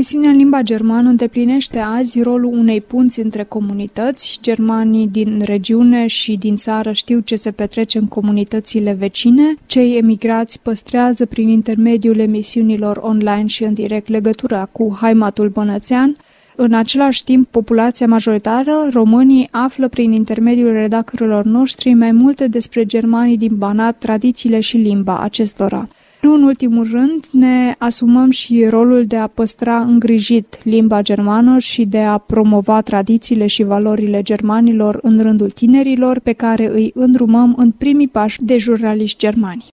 Emisiunea în limba germană îndeplinește azi rolul unei punți între comunități. Germanii din regiune și din țară știu ce se petrece în comunitățile vecine. Cei emigrați păstrează prin intermediul emisiunilor online și în direct legătura cu haimatul bănățean. În același timp, populația majoritară, românii, află prin intermediul redactorilor noștri mai multe despre germanii din Banat, tradițiile și limba acestora. Nu în ultimul rând, ne asumăm și rolul de a păstra îngrijit limba germană și de a promova tradițiile și valorile germanilor în rândul tinerilor pe care îi îndrumăm în primii pași de jurnaliști germani.